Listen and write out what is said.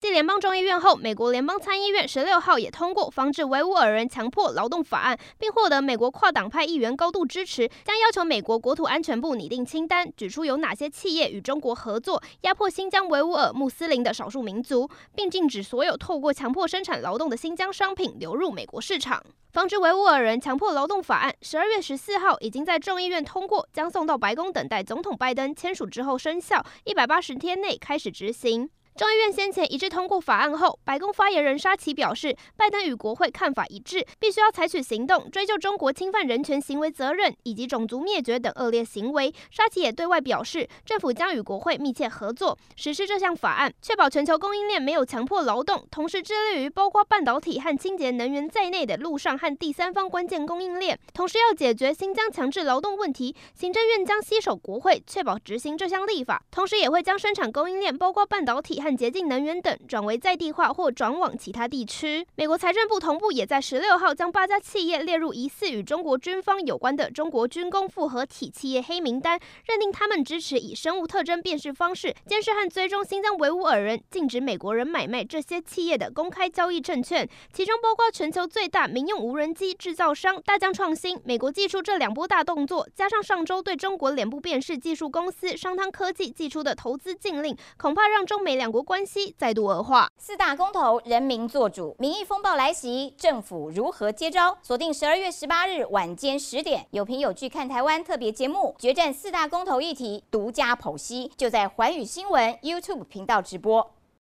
继联邦众议院后，美国联邦参议院十六号也通过防止维吾尔人强迫劳动法案，并获得美国跨党派议员高度支持，将要求美国国土安全部拟定清单，指出有哪些企业与中国合作，压迫新疆维吾尔、穆斯林的少数民族，并禁止所有透过强迫生产劳动的新疆商品流入美国市场。防止维吾尔人强迫劳动法案十二月十四号已经在众议院通过，将送到白宫等待总统拜登签署之后生效，一百八十天内开始执行。众议院先前一致通过法案后，白宫发言人沙奇表示，拜登与国会看法一致，必须要采取行动追究中国侵犯人权行为责任以及种族灭绝等恶劣行为。沙奇也对外表示，政府将与国会密切合作，实施这项法案，确保全球供应链没有强迫劳动，同时致力于包括半导体和清洁能源在内的陆上和第三方关键供应链，同时要解决新疆强制劳动问题。行政院将携手国会，确保执行这项立法，同时也会将生产供应链包括半导体和洁净能源等转为在地化或转往其他地区。美国财政部同步也在十六号将八家企业列入疑似与中国军方有关的中国军工复合体企业黑名单，认定他们支持以生物特征辨识方式监视和追踪新疆维吾尔人，禁止美国人买卖这些企业的公开交易证券，其中包括全球最大民用无人机制造商大疆创新。美国祭出这两波大动作，加上上周对中国脸部辨识技术公司商汤科技祭出的投资禁令，恐怕让中美两国关系。再度恶化，四大公投，人民做主，民意风暴来袭，政府如何接招？锁定十二月十八日晚间十点，有凭有据看台湾特别节目，决战四大公投议题，独家剖析，就在环宇新闻 YouTube 频道直播。